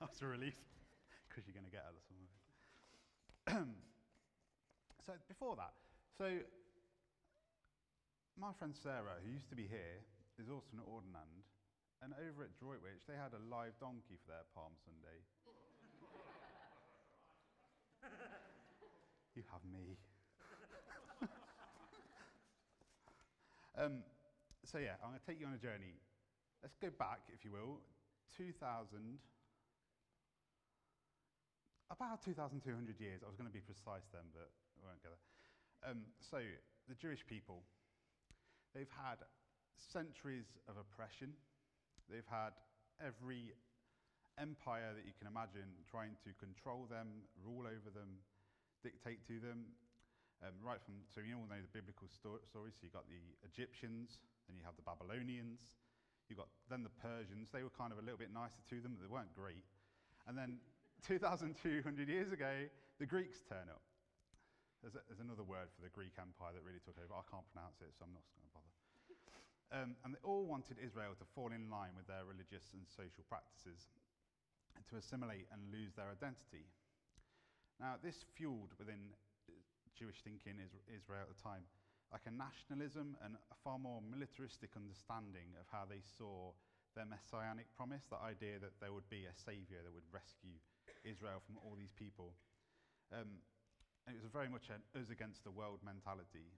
That's a relief, because you're going to get out of some of it. so before that, so my friend Sarah, who used to be here, is also an Ordinand, and over at Droitwich, they had a live donkey for their Palm Sunday. you have me. um, so yeah, I'm going to take you on a journey. Let's go back, if you will, 2,000, about 2,200 years. I was going to be precise then, but I won't go there. Um, so the Jewish people, they've had centuries of oppression. They've had every empire that you can imagine trying to control them, rule over them, dictate to them. Um, right from, so you all know the biblical sto- stories. So you've got the Egyptians, then you have the Babylonians, you've got then the Persians. They were kind of a little bit nicer to them, but they weren't great. And then 2,200 years ago, the Greeks turn up. There's, a, there's, another word for the Greek Empire that really took over. I can't pronounce it, so I'm not going to bother. Um, and they all wanted Israel to fall in line with their religious and social practices and to assimilate and lose their identity. Now, this fueled within Jewish thinking in Israel at the time like a nationalism and a far more militaristic understanding of how they saw their messianic promise, the idea that there would be a savior that would rescue Israel from all these people. Um, it was very much an us against the world mentality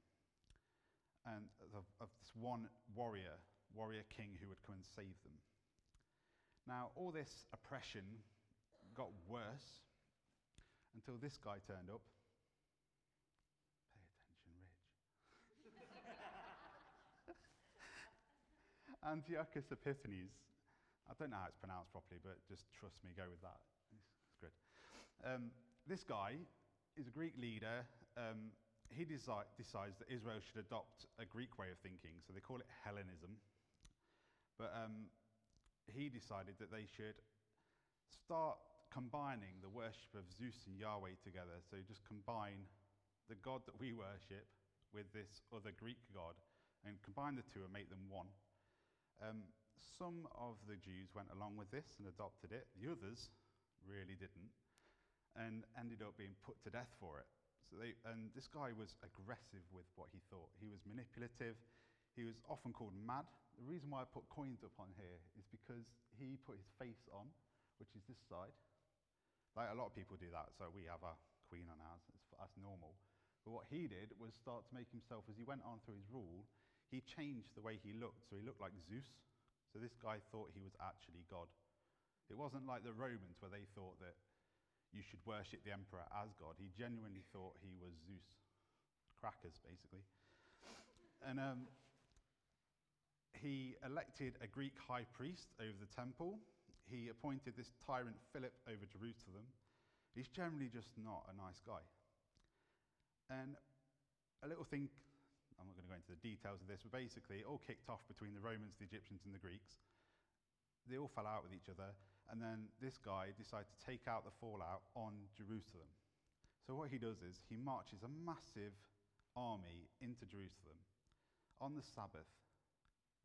and of, of this one warrior, warrior king who would come and save them. Now, all this oppression got worse until this guy turned up. Pay attention, Rich. Antiochus Epiphanes. I don't know how it's pronounced properly, but just trust me, go with that. Um, this guy is a Greek leader um, he decides that Israel should adopt a Greek way of thinking, so they call it Hellenism. But um, he decided that they should start combining the worship of Zeus and Yahweh together. So just combine the God that we worship with this other Greek God and combine the two and make them one. Um, some of the Jews went along with this and adopted it, the others really didn't, and ended up being put to death for it. So they, and this guy was aggressive with what he thought. He was manipulative. He was often called mad. The reason why I put coins up on here is because he put his face on, which is this side. Like a lot of people do that, so we have a queen on ours. It's, that's normal. But what he did was start to make himself, as he went on through his rule, he changed the way he looked. So he looked like Zeus. So this guy thought he was actually God. It wasn't like the Romans where they thought that you should worship the emperor as God. He genuinely thought he was Zeus. Crackers, basically. And um, he elected a Greek high priest over the temple. He appointed this tyrant Philip over Jerusalem. He's generally just not a nice guy. And a little thing, I'm not going to go into the details of this, but basically it all kicked off between the Romans, the Egyptians, and the Greeks. They all fell out with each other, and then this guy decided to take out the fallout on Jerusalem. So what he does is he marches a massive army into Jerusalem on the Sabbath,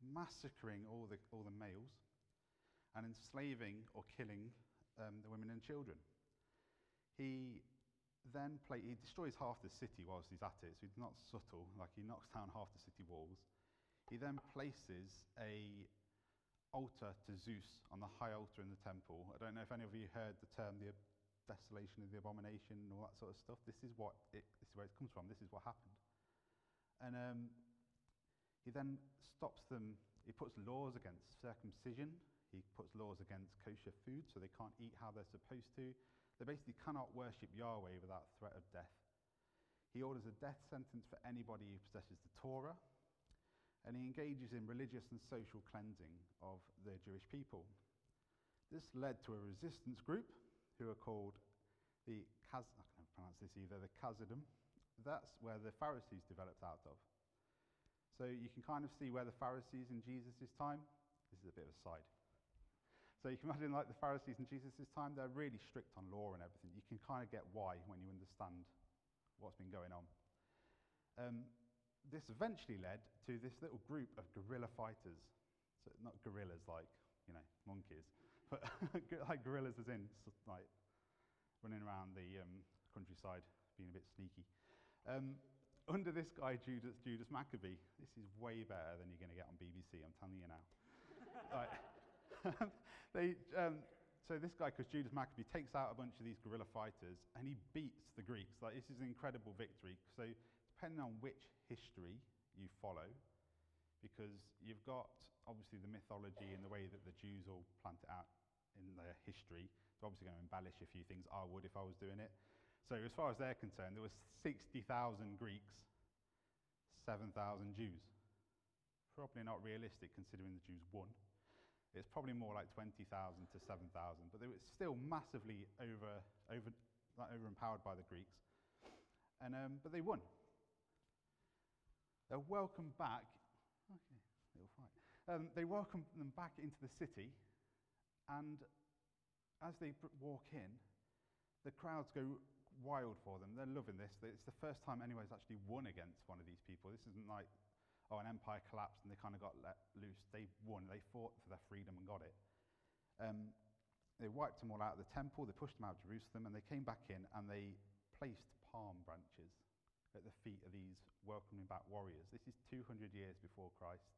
massacring all the, all the males and enslaving or killing um, the women and children. He then play, he destroys half the city whilst he's at it, so he's not subtle, like he knocks down half the city walls. He then places a altar to Zeus on the high altar in the temple. I don't know if any of you heard the term the desolation of the abomination and all that sort of stuff. This is what it, this is where it comes from. This is what happened. And um, he then stops them. He puts laws against circumcision. He puts laws against kosher food, so they can't eat how they're supposed to. They basically cannot worship Yahweh without threat of death. He orders a death sentence for anybody who possesses the Torah, and he engages in religious and social cleansing of the Jewish people. This led to a resistance group who are called the Kaz, I can't pronounce this either, the Chassidim. That's where the Pharisees developed out of. So you can kind of see where the Pharisees in Jesus' time, this is a bit of a side. So you can imagine like the Pharisees in Jesus' time, they're really strict on law and everything. You can kind of get why when you understand what's been going on. Um, this eventually led to this little group of guerrilla fighters. So not gorillas like, you know, monkeys, but like gorillas as in like running around the um, countryside, being a bit sneaky. Um, under this guy, Judas, Judas Maccabee, this is way better than you're going to get on BBC, I'm telling you now. they, um, so this guy, because Judas Maccabee, takes out a bunch of these guerrilla fighters and he beats the Greeks. Like, this is an incredible victory. So depending on which history you follow, because you've got obviously the mythology and the way that the Jews all plant it out in their history. They're obviously going to embellish a few things I would if I was doing it. So as far as they're concerned, there was 60,000 Greeks, 7,000 Jews. Probably not realistic considering the Jews won. It's probably more like 20,000 to 7,000, but they were still massively over, over, like over empowered by the Greeks. And, um, but they won. They're welcomed back. Okay, little fight. Um, they welcome them back into the city, and as they walk in, the crowds go wild for them. They're loving this. It's the first time anyone's actually won against one of these people. This isn't like oh, an empire collapsed and they kind of got let loose. They won. They fought for their freedom and got it. Um, they wiped them all out of the temple. They pushed them out of Jerusalem and they came back in and they placed palm branches at the feet of these welcoming back warriors. This is 200 years before Christ.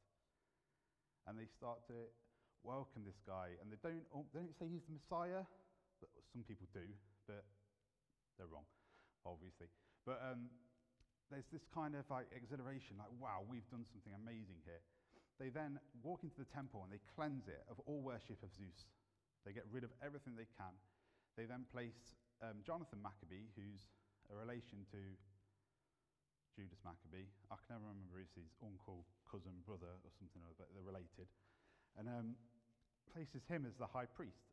And they start to welcome this guy. And they don't, oh, they don't say he's the Messiah, but some people do, but they're wrong, obviously. But um, there's this kind of like exhilaration, like, wow, we've done something amazing here. They then walk into the temple and they cleanse it of all worship of Zeus. They get rid of everything they can. They then place um, Jonathan Maccabee, who's a relation to Judas Maccabee. I can never remember if his uncle, cousin, brother, or something, but they're related. And um, places him as the high priest.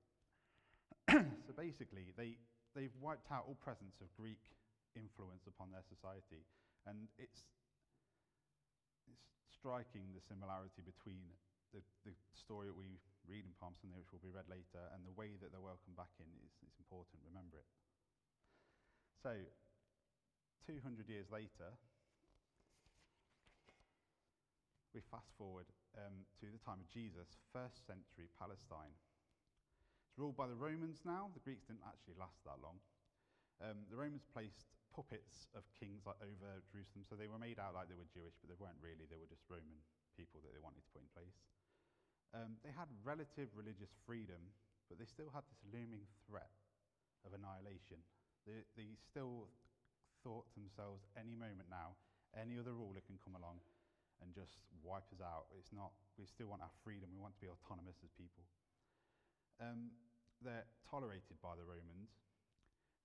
so basically, they, they've wiped out all presence of Greek influence upon their society. And it's, it's striking the similarity between the, the story that we read in Palm Sunday, which will be read later, and the way that they're welcomed back in is, is important. Remember it. So, 200 years later, we fast forward um, to the time of Jesus, first century Palestine. It's ruled by the Romans now. The Greeks didn't actually last that long. Um, the Romans placed puppets of kings like, over Jerusalem. So they were made out like they were Jewish, but they weren't really. They were just Roman people that they wanted to put in place. Um, they had relative religious freedom, but they still had this looming threat of annihilation. They, they still thought to themselves, any moment now, any other ruler can come along and just wipe us out. It's not, we still want our freedom. We want to be autonomous as people. Um, they're tolerated by the Romans,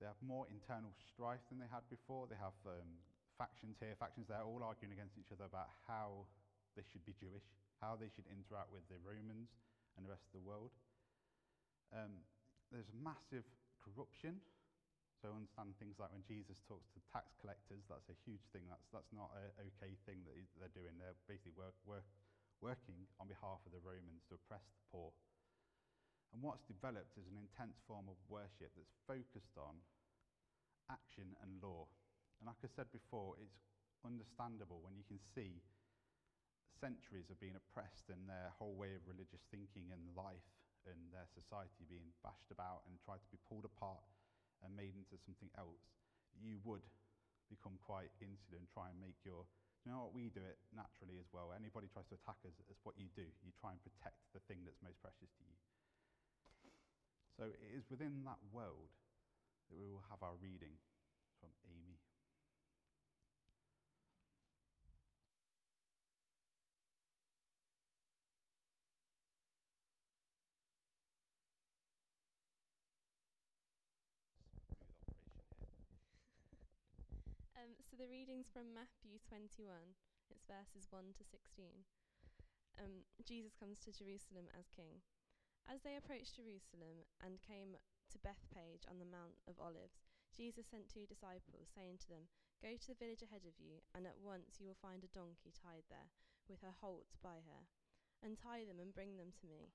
they have more internal strife than they had before. They have um, factions here, factions there, all arguing against each other about how they should be Jewish, how they should interact with the Romans and the rest of the world. Um, there's massive corruption. So understand things like when Jesus talks to tax collectors, that's a huge thing. That's, that's not an okay thing that they're doing. They're basically work, work, working on behalf of the Romans to oppress the poor. And what's developed is an intense form of worship that's focused on action and law. And like I said before, it's understandable when you can see centuries of being oppressed and their whole way of religious thinking and life and their society being bashed about and tried to be pulled apart and made into something else, you would become quite insular and try and make your you know what we do it naturally as well. Anybody tries to attack us it's what you do. You try and protect the thing that's most precious to you. So it is within that world that we will have our reading from Amy. Um, so the readings from Matthew 21, it's verses 1 to 16. Um, Jesus comes to Jerusalem as king. As they approached Jerusalem and came to Bethphage on the Mount of Olives, Jesus sent two disciples, saying to them, Go to the village ahead of you, and at once you will find a donkey tied there, with her halt by her. Untie them and bring them to me.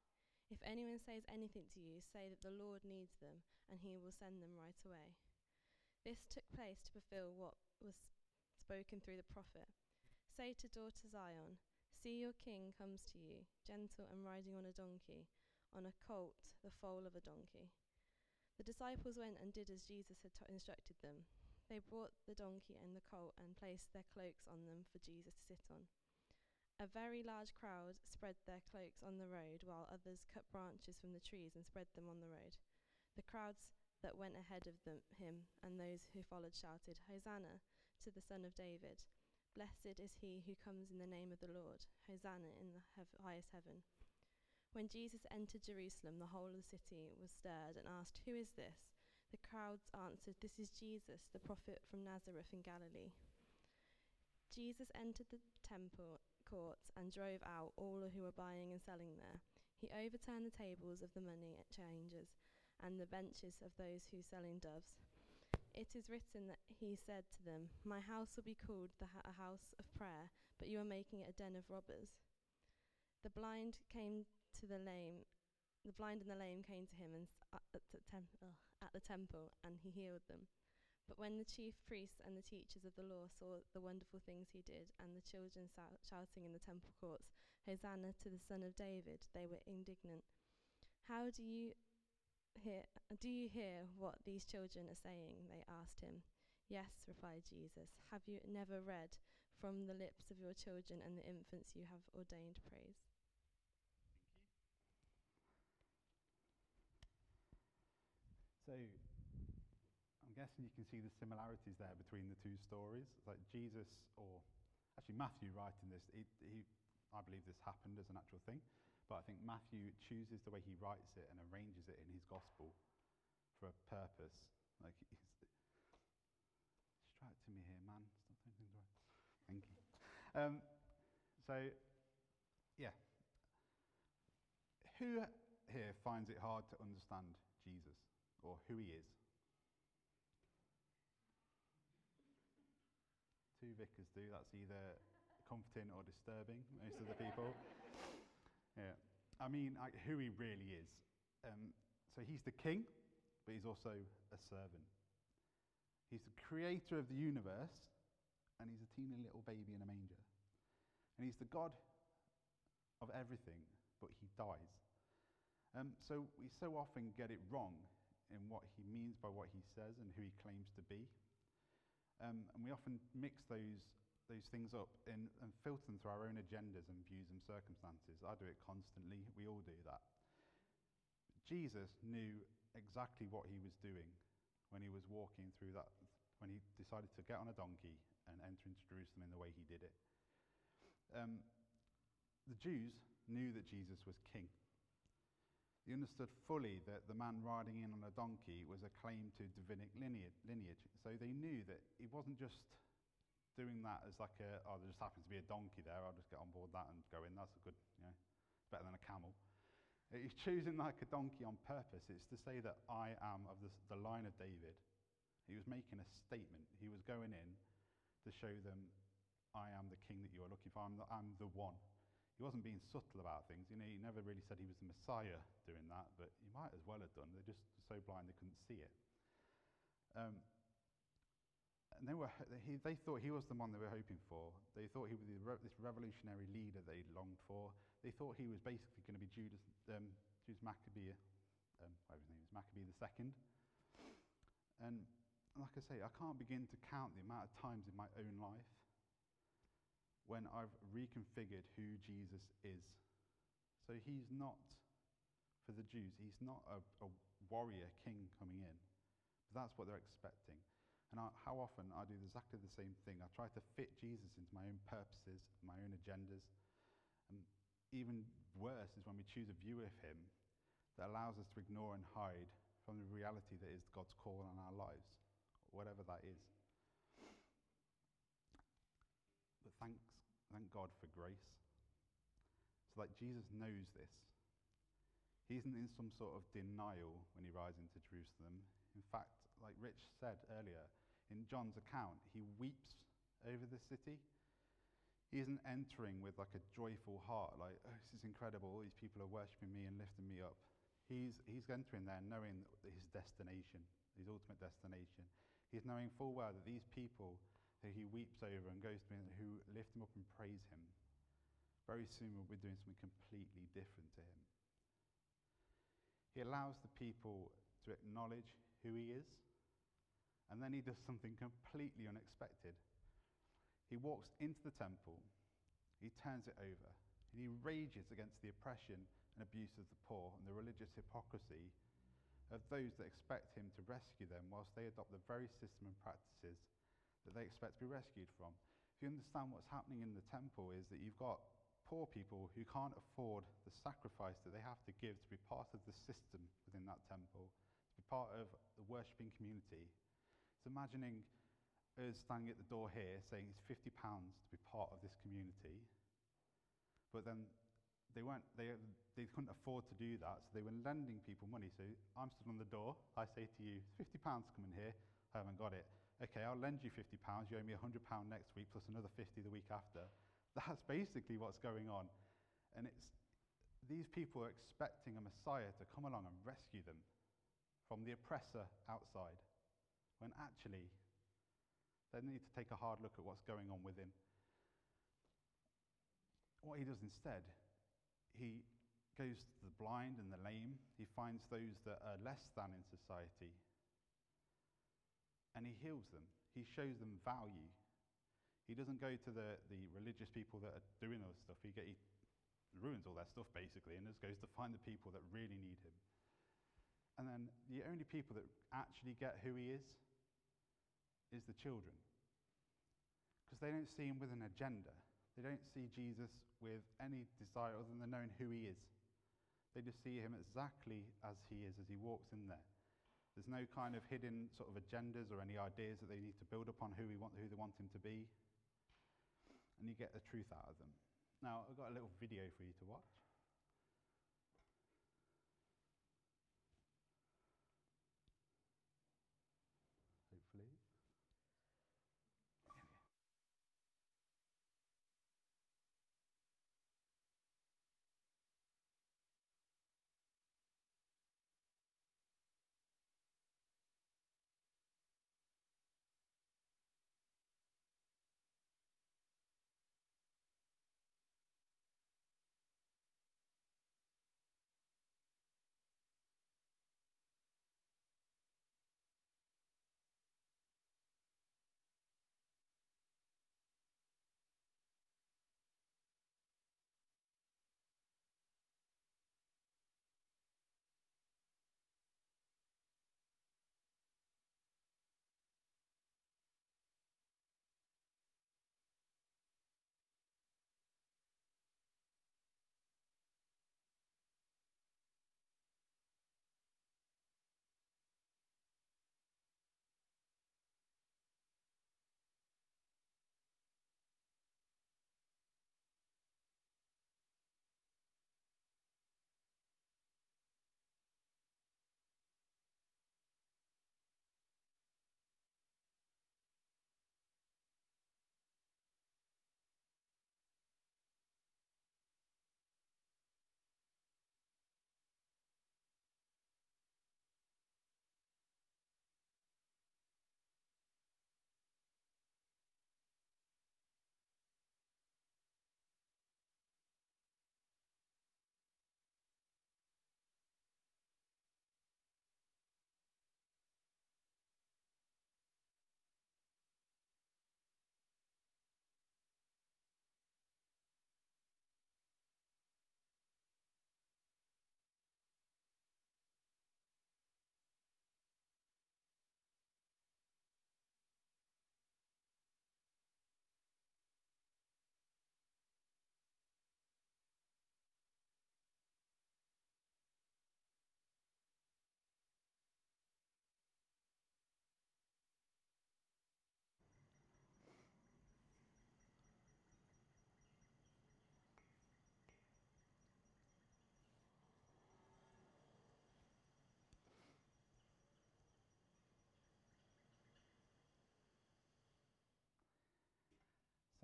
If anyone says anything to you, say that the Lord needs them, and he will send them right away. This took place to fulfill what was spoken through the prophet. Say to daughter Zion, See your king comes to you, gentle and riding on a donkey on a colt, the foal of a donkey. The disciples went and did as Jesus had t- instructed them. They brought the donkey and the colt and placed their cloaks on them for Jesus to sit on. A very large crowd spread their cloaks on the road, while others cut branches from the trees and spread them on the road. The crowds that went ahead of them, him and those who followed shouted, Hosanna to the Son of David. Blessed is he who comes in the name of the Lord. Hosanna in the hev- highest heaven. When Jesus entered Jerusalem, the whole of the city was stirred and asked, Who is this? The crowds answered, This is Jesus, the prophet from Nazareth in Galilee. Jesus entered the temple courts and drove out all who were buying and selling there. He overturned the tables of the money changers and the benches of those who were selling doves. It is written that he said to them, My house will be called the ha- a house of prayer, but you are making it a den of robbers. The blind came to the lame, the blind and the lame came to him and s- uh, at, the tem- ugh, at the temple, and he healed them. But when the chief priests and the teachers of the law saw the wonderful things he did, and the children sou- shouting in the temple courts, Hosanna to the Son of David, they were indignant. How do you hear, do you hear what these children are saying? They asked him. Yes, replied Jesus. Have you never read from the lips of your children and the infants you have ordained praise? So I'm guessing you can see the similarities there between the two stories. Like Jesus, or actually Matthew writing this, he, he, I believe this happened as an actual thing, but I think Matthew chooses the way he writes it and arranges it in his gospel for a purpose. Like he's distracting me here, man. Stop doing things right. Thank you. Um, so, yeah. Who here finds it hard to understand Jesus or who he is? Two vicars do. That's either comforting or disturbing, most of the people. Yeah. I mean, who he really is. Um, so he's the king, but he's also a servant. He's the creator of the universe, and he's a teeny little baby in a manger. And he's the God of everything, but he dies. Um, so we so often get it wrong in what he means by what he says and who he claims to be. Um, and we often mix those, those things up in, and filter them through our own agendas and views and circumstances. I do it constantly. We all do that. Jesus knew exactly what he was doing when he was walking through that, when he decided to get on a donkey and enter into Jerusalem in the way he did it. Um, the Jews knew that Jesus was king. They understood fully that the man riding in on a donkey was a claim to Davidic lineage, lineage. So they knew that he wasn't just doing that as like a, oh, there just happens to be a donkey there, I'll just get on board that and go in. That's a good, you know, better than a camel. He's choosing like a donkey on purpose. It's to say that I am of the, the line of David. He was making a statement. He was going in to show them, I am the king that you are looking for. I'm the, I'm the one. He wasn't being subtle about things. You know, he never really said he was the Messiah doing that, but he might as well have done. They're just so blind they couldn't see it. Um, and they, were, he, they thought he was the one they were hoping for. They thought he was re- this revolutionary leader they longed for. They thought he was basically going to be Judas, um, Judas Maccabee, um, whatever his name is, Maccabee the second. And like I say, I can't begin to count the amount of times in my own life when I've reconfigured who Jesus is. So he's not, for the Jews, he's not a, a warrior king coming in. But that's what they're expecting. And I, how often I do exactly the same thing. I try to fit Jesus into my own purposes, my own agendas. And even worse is when we choose a view of him that allows us to ignore and hide from the reality that is God's call on our lives, whatever that is. But thanks, thank God for grace. So, that Jesus knows this. He isn't in some sort of denial when he rides into Jerusalem. In fact, like Rich said earlier, in John's account, he weeps over the city. He isn't entering with like a joyful heart, like, oh, this is incredible, all these people are worshipping me and lifting me up. He's, he's entering there knowing his destination, his ultimate destination. He's knowing full well that these people that he weeps over and goes to and who lift him up and praise him, very soon will be doing something completely different to him. He allows the people to acknowledge who he is, and then he does something completely unexpected. He walks into the temple, he turns it over, and he rages against the oppression and abuse of the poor and the religious hypocrisy of those that expect him to rescue them whilst they adopt the very system and practices that they expect to be rescued from. If you understand what's happening in the temple is that you've got poor people who can't afford the sacrifice that they have to give to be part of the system within that temple, to be part of the worshipping community. Imagining us standing at the door here saying it's £50 to be part of this community, but then they, weren't, they, they couldn't afford to do that, so they were lending people money. So I'm stood on the door, I say to you, £50 coming here, I haven't got it. Okay, I'll lend you £50, you owe me £100 next week, plus another 50 the week after. That's basically what's going on. And it's, these people are expecting a Messiah to come along and rescue them from the oppressor outside, when actually they need to take a hard look at what's going on within. What he does instead he goes to the blind and the lame. He finds those that are less than in society. And he heals them. He shows them value. He doesn't go to the, the religious people that are doing all this stuff. He, get, he ruins all their stuff, basically, and just goes to find the people that really need him. And then the only people that actually get who he is is the children. Because they don't see him with an agenda. They don't see Jesus with any desire other than knowing who he is. They just see him exactly as he is, as he walks in there. There's no kind of hidden sort of agendas or any ideas that they need to build upon who, we want, who they want him to be. And you get the truth out of them. Now, I've got a little video for you to watch.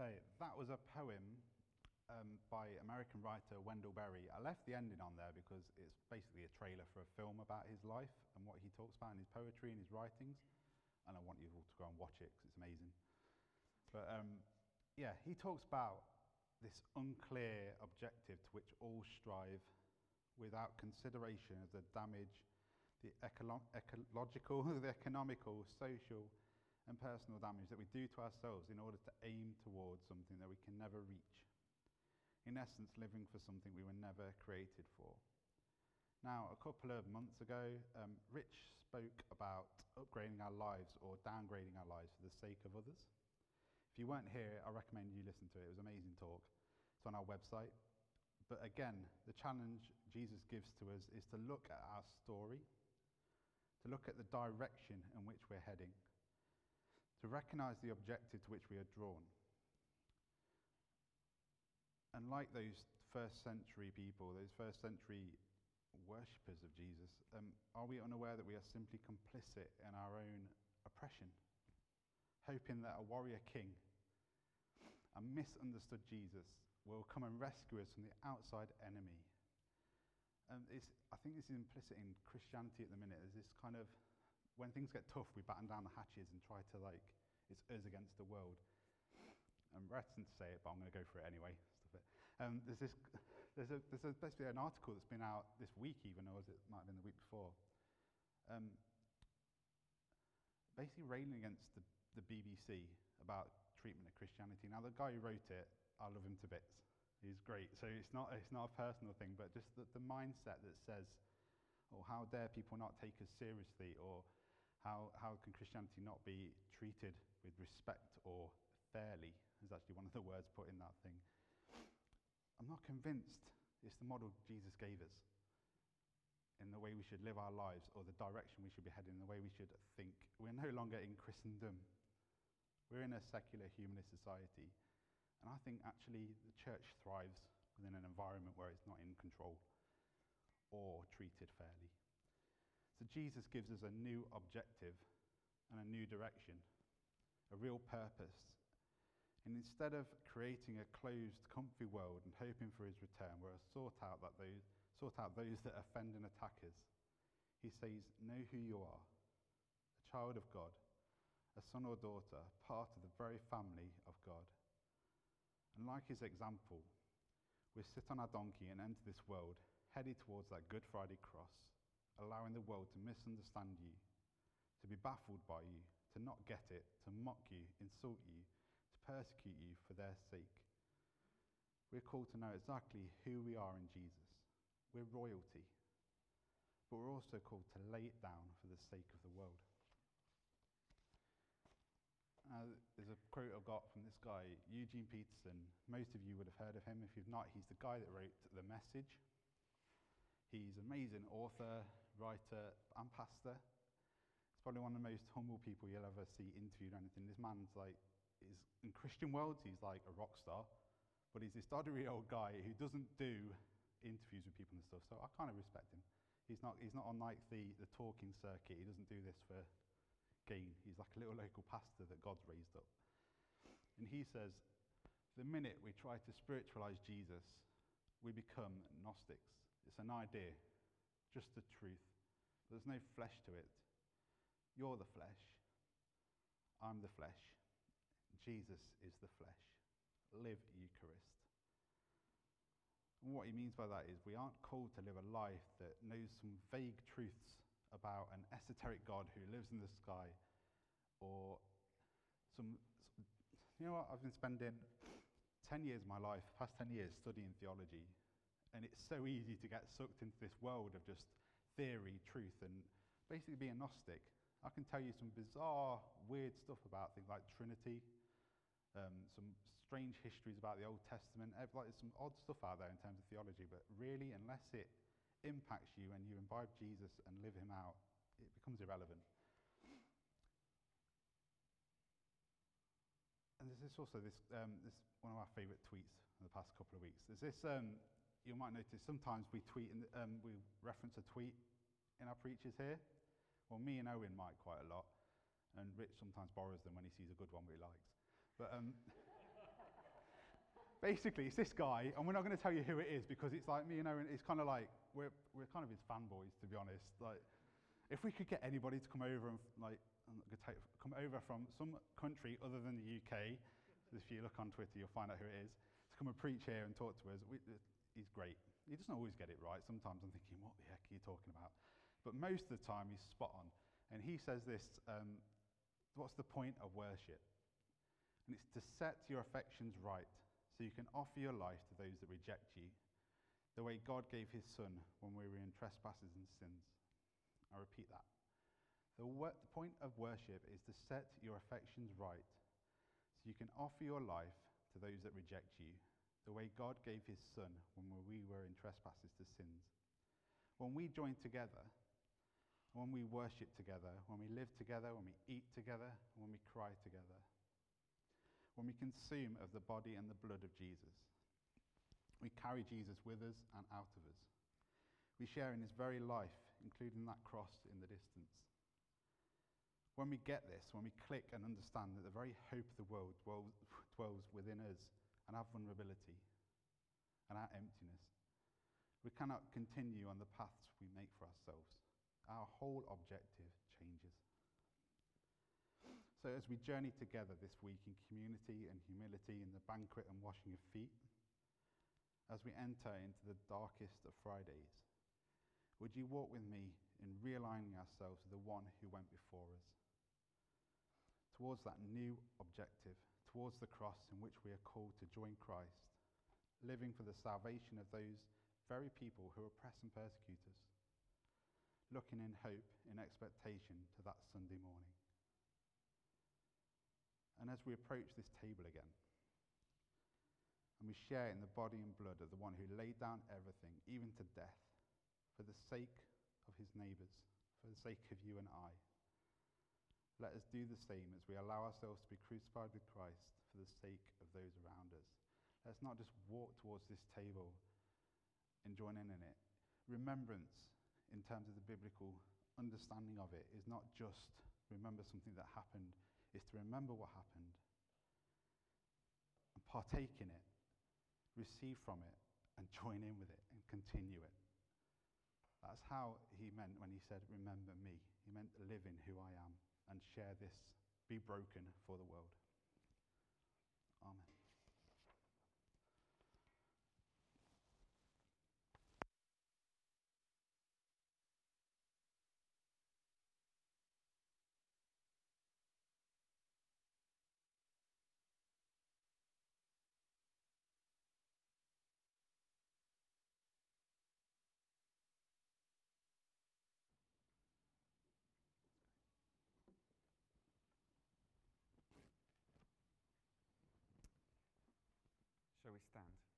So that was a poem um, by American writer Wendell Berry. I left the ending on there because it's basically a trailer for a film about his life and what he talks about in his poetry and his writings. And I want you all to go and watch it because it's amazing. But um, yeah, he talks about this unclear objective to which all strive, without consideration of the damage, the ecolo- ecological, the economical, social, and personal damage that we do to ourselves in order to aim towards something that we can never reach. In essence, living for something we were never created for. Now, a couple of months ago, um, Rich spoke about upgrading our lives or downgrading our lives for the sake of others. If you weren't here, I recommend you listen to it. It was an amazing talk. It's on our website. But again, the challenge Jesus gives to us is to look at our story, to look at the direction in which we're heading, to recognize the objective to which we are drawn. And like those first century people, those first century worshippers of Jesus, um, are we unaware that we are simply complicit in our own oppression? hoping that a warrior king, a misunderstood Jesus, will come and rescue us from the outside enemy. Um, I think this is implicit in Christianity at the minute. There's this kind of, when things get tough, we batten down the hatches and try to, like, it's us against the world. I'm reticent to say it, but I'm going to go for it anyway. Um, there's this, there's, a, there's a, basically an article that's been out this week, even, or it might have been the week before, um, basically railing against the the BBC about treatment of Christianity. Now, the guy who wrote it, I love him to bits. He's great. So it's not, it's not a personal thing, but just the, the mindset that says, oh, how dare people not take us seriously, or how, how can Christianity not be treated with respect or fairly, is actually one of the words put in that thing. I'm not convinced it's the model Jesus gave us in the way we should live our lives or the direction we should be heading, the way we should think. We're no longer in Christendom. We're in a secular humanist society. And I think actually the church thrives within an environment where it's not in control or treated fairly. So Jesus gives us a new objective and a new direction, a real purpose. And instead of creating a closed, comfy world and hoping for his return, where I sort out, that those, sort out those that offend and attack us, he says, Know who you are, a child of God, a son or daughter, part of the very family of God. And like his example, we sit on our donkey and enter this world, headed towards that Good Friday cross, allowing the world to misunderstand you, to be baffled by you, to not get it, to mock you, insult you, to persecute you for their sake. We're called to know exactly who we are in Jesus. We're royalty, but we're also called to lay it down for the sake of the world. Uh, there's a quote I've got from this guy, Eugene Peterson. Most of you would have heard of him. If you've not, he's the guy that wrote The Message. He's an amazing author, writer, and pastor. He's probably one of the most humble people you'll ever see interviewed or anything. This man's like, is, in Christian worlds, he's like a rock star, but he's this doddery old guy who doesn't do interviews with people and stuff. So I kind of respect him. He's not, he's not on like the, the talking circuit. He doesn't do this for gain. He's like a little local pastor that God's raised up. And he says, the minute we try to spiritualize Jesus, we become Gnostics. It's an idea, just the truth. There's no flesh to it. You're the flesh. I'm the flesh. Jesus is the flesh. Live Eucharist. And what he means by that is we aren't called to live a life that knows some vague truths about an esoteric God who lives in the sky or some, you know what, I've been spending 10 years of my life, past 10 years, studying theology, and it's so easy to get sucked into this world of just theory, truth, and basically being Gnostic. I can tell you some bizarre, weird stuff about things like Trinity, um, some strange histories about the Old Testament. Like, there's some odd stuff out there in terms of theology, but really, unless it impacts you and you imbibe Jesus and live him out, it becomes irrelevant. And there's this also this, um, this one of our favourite tweets in the past couple of weeks. There's this, um, you might notice sometimes we tweet, and um, we reference a tweet in our preachers here. Well, me and Owen might quite a lot, and Rich sometimes borrows them when he sees a good one he likes. But um, basically, it's this guy, and we're not going to tell you who it is because it's like me and Owen, it's kind of like we're, we're kind of his fanboys, to be honest. Like, if we could get anybody to come over and like take, come over from some country other than the UK, if you look on Twitter, you'll find out who it is, to come and preach here and talk to us, we, he's great. He doesn't always get it right. Sometimes I'm thinking, what the heck are you talking about? But most of the time, he's spot on. And he says this um, what's the point of worship? And it's to set your affections right so you can offer your life to those that reject you, the way God gave his son when we were in trespasses and sins. I repeat that. The, wo- the point of worship is to set your affections right so you can offer your life to those that reject you, the way God gave his son when we were in trespasses to sins. When we join together, when we worship together, when we live together, when we eat together, when we cry together, when we consume of the body and the blood of Jesus, we carry Jesus with us and out of us. We share in his very life, including that cross in the distance. When we get this, when we click and understand that the very hope of the world dwells, within us and our vulnerability and our emptiness, we cannot continue on the paths we make for ourselves our whole objective changes. So, as we journey together this week in community and humility in the banquet and washing of feet, as we enter into the darkest of Fridays, would you walk with me in realigning ourselves to the one who went before us? Towards that new objective, towards the cross in which we are called to join Christ, living for the salvation of those very people who oppress and persecute us looking in hope, in expectation to that Sunday morning. And as we approach this table again, and we share in the body and blood of the one who laid down everything, even to death, for the sake of his neighbours, for the sake of you and I, let us do the same as we allow ourselves to be crucified with Christ for the sake of those around us. Let's not just walk towards this table and join in in it. Remembrance in terms of the biblical understanding of it is not just remember something that happened, it's to remember what happened and partake in it, receive from it, and join in with it and continue it. That's how he meant when he said, Remember me. He meant live in who I am and share this, be broken for the world. understand.